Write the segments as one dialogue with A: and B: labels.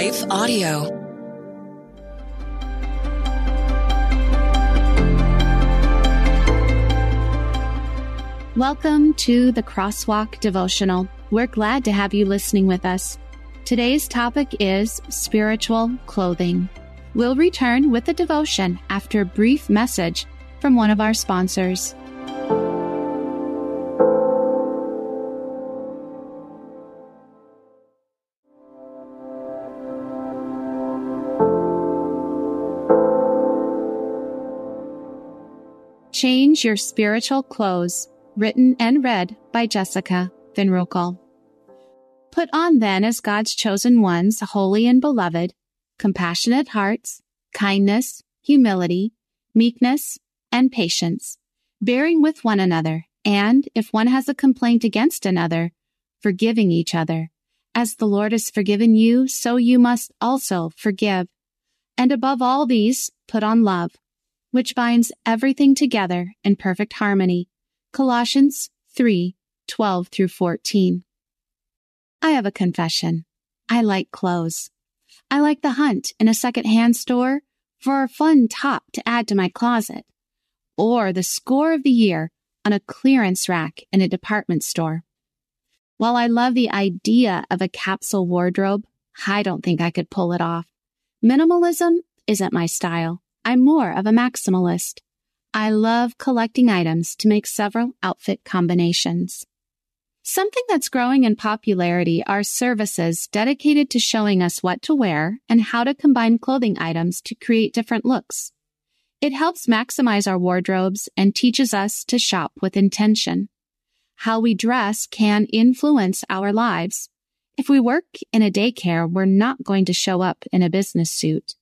A: Life Audio.
B: Welcome to the Crosswalk Devotional. We're glad to have you listening with us. Today's topic is spiritual clothing. We'll return with a devotion after a brief message from one of our sponsors. Change Your Spiritual Clothes, written and read by Jessica Van Roekel. Put on then as God's chosen ones, holy and beloved, compassionate hearts, kindness, humility, meekness, and patience, bearing with one another, and if one has a complaint against another, forgiving each other. As the Lord has forgiven you, so you must also forgive. And above all these, put on love which binds everything together in perfect harmony. Colossians 3 12 through 14. I have a confession. I like clothes. I like the hunt in a second-hand store for a fun top to add to my closet, or the score of the year on a clearance rack in a department store. While I love the idea of a capsule wardrobe, I don't think I could pull it off. Minimalism isn't my style. I'm more of a maximalist. I love collecting items to make several outfit combinations. Something that's growing in popularity are services dedicated to showing us what to wear and how to combine clothing items to create different looks. It helps maximize our wardrobes and teaches us to shop with intention. How we dress can influence our lives. If we work in a daycare, we're not going to show up in a business suit.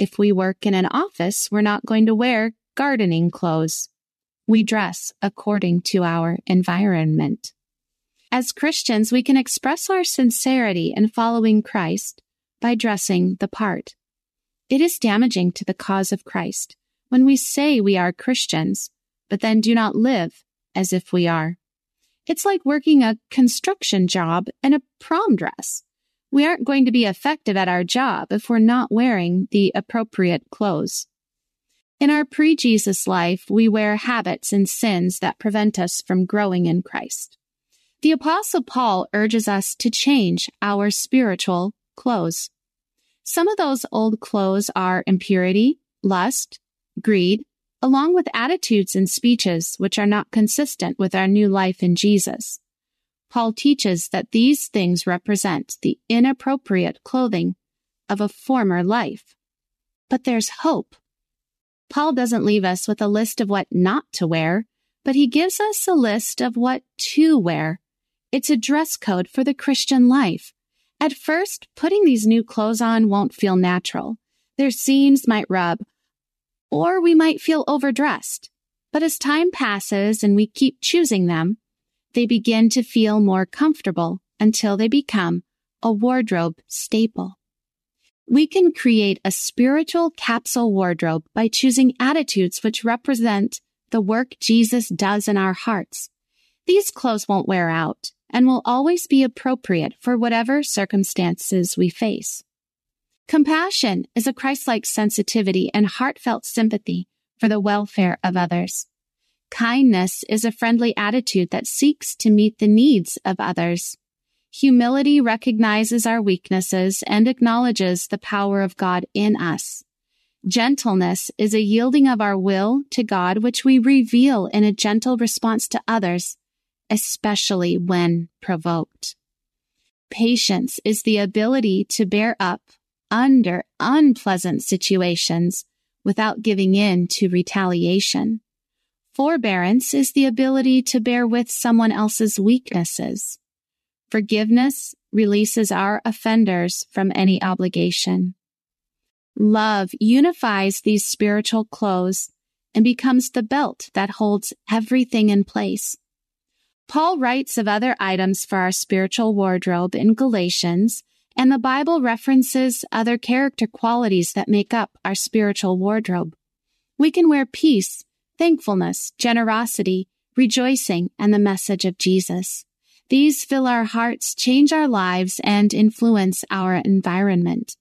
B: If we work in an office, we're not going to wear gardening clothes. We dress according to our environment. As Christians, we can express our sincerity in following Christ by dressing the part. It is damaging to the cause of Christ when we say we are Christians, but then do not live as if we are. It's like working a construction job in a prom dress. We aren't going to be effective at our job if we're not wearing the appropriate clothes. In our pre Jesus life, we wear habits and sins that prevent us from growing in Christ. The Apostle Paul urges us to change our spiritual clothes. Some of those old clothes are impurity, lust, greed, along with attitudes and speeches which are not consistent with our new life in Jesus. Paul teaches that these things represent the inappropriate clothing of a former life. But there's hope. Paul doesn't leave us with a list of what not to wear, but he gives us a list of what to wear. It's a dress code for the Christian life. At first, putting these new clothes on won't feel natural. Their seams might rub, or we might feel overdressed. But as time passes and we keep choosing them, they begin to feel more comfortable until they become a wardrobe staple. We can create a spiritual capsule wardrobe by choosing attitudes which represent the work Jesus does in our hearts. These clothes won't wear out and will always be appropriate for whatever circumstances we face. Compassion is a Christ-like sensitivity and heartfelt sympathy for the welfare of others. Kindness is a friendly attitude that seeks to meet the needs of others. Humility recognizes our weaknesses and acknowledges the power of God in us. Gentleness is a yielding of our will to God, which we reveal in a gentle response to others, especially when provoked. Patience is the ability to bear up under unpleasant situations without giving in to retaliation. Forbearance is the ability to bear with someone else's weaknesses. Forgiveness releases our offenders from any obligation. Love unifies these spiritual clothes and becomes the belt that holds everything in place. Paul writes of other items for our spiritual wardrobe in Galatians, and the Bible references other character qualities that make up our spiritual wardrobe. We can wear peace thankfulness, generosity, rejoicing, and the message of Jesus. These fill our hearts, change our lives, and influence our environment.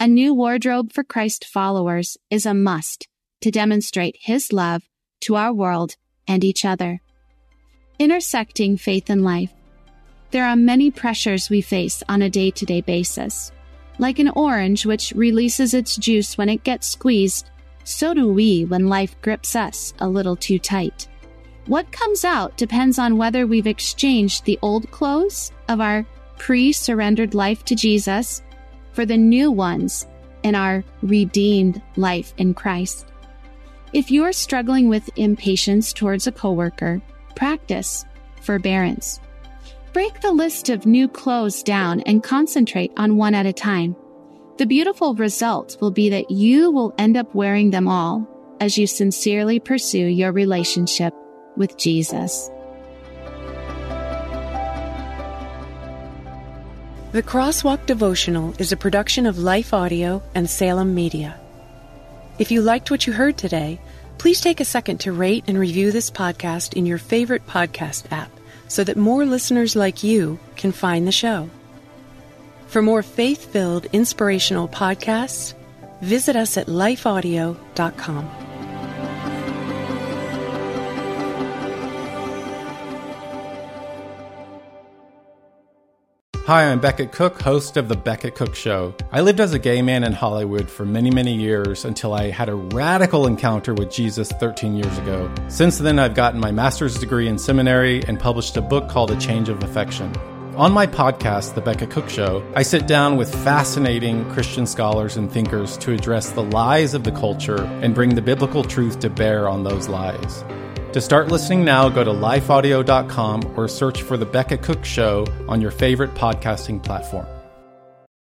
B: A new wardrobe for Christ followers is a must to demonstrate His love to our world and each other. Intersecting faith and life. There are many pressures we face on a day to day basis. Like an orange which releases its juice when it gets squeezed, so do we when life grips us a little too tight. What comes out depends on whether we've exchanged the old clothes of our pre surrendered life to Jesus for the new ones in our redeemed life in Christ. If you are struggling with impatience towards a coworker, practice forbearance. Break the list of new clothes down and concentrate on one at a time. The beautiful result will be that you will end up wearing them all as you sincerely pursue your relationship with Jesus.
A: The Crosswalk Devotional is a production of Life Audio and Salem Media. If you liked what you heard today, please take a second to rate and review this podcast in your favorite podcast app so that more listeners like you can find the show. For more faith filled, inspirational podcasts, visit us at lifeaudio.com.
C: Hi, I'm Becket Cook, host of The Becket Cook Show. I lived as a gay man in Hollywood for many, many years until I had a radical encounter with Jesus 13 years ago. Since then, I've gotten my master's degree in seminary and published a book called A Change of Affection. On my podcast, The Becket Cook Show, I sit down with fascinating Christian scholars and thinkers to address the lies of the culture and bring the biblical truth to bear on those lies. To start listening now, go to lifeaudio.com or search for The Becket Cook Show on your favorite podcasting platform.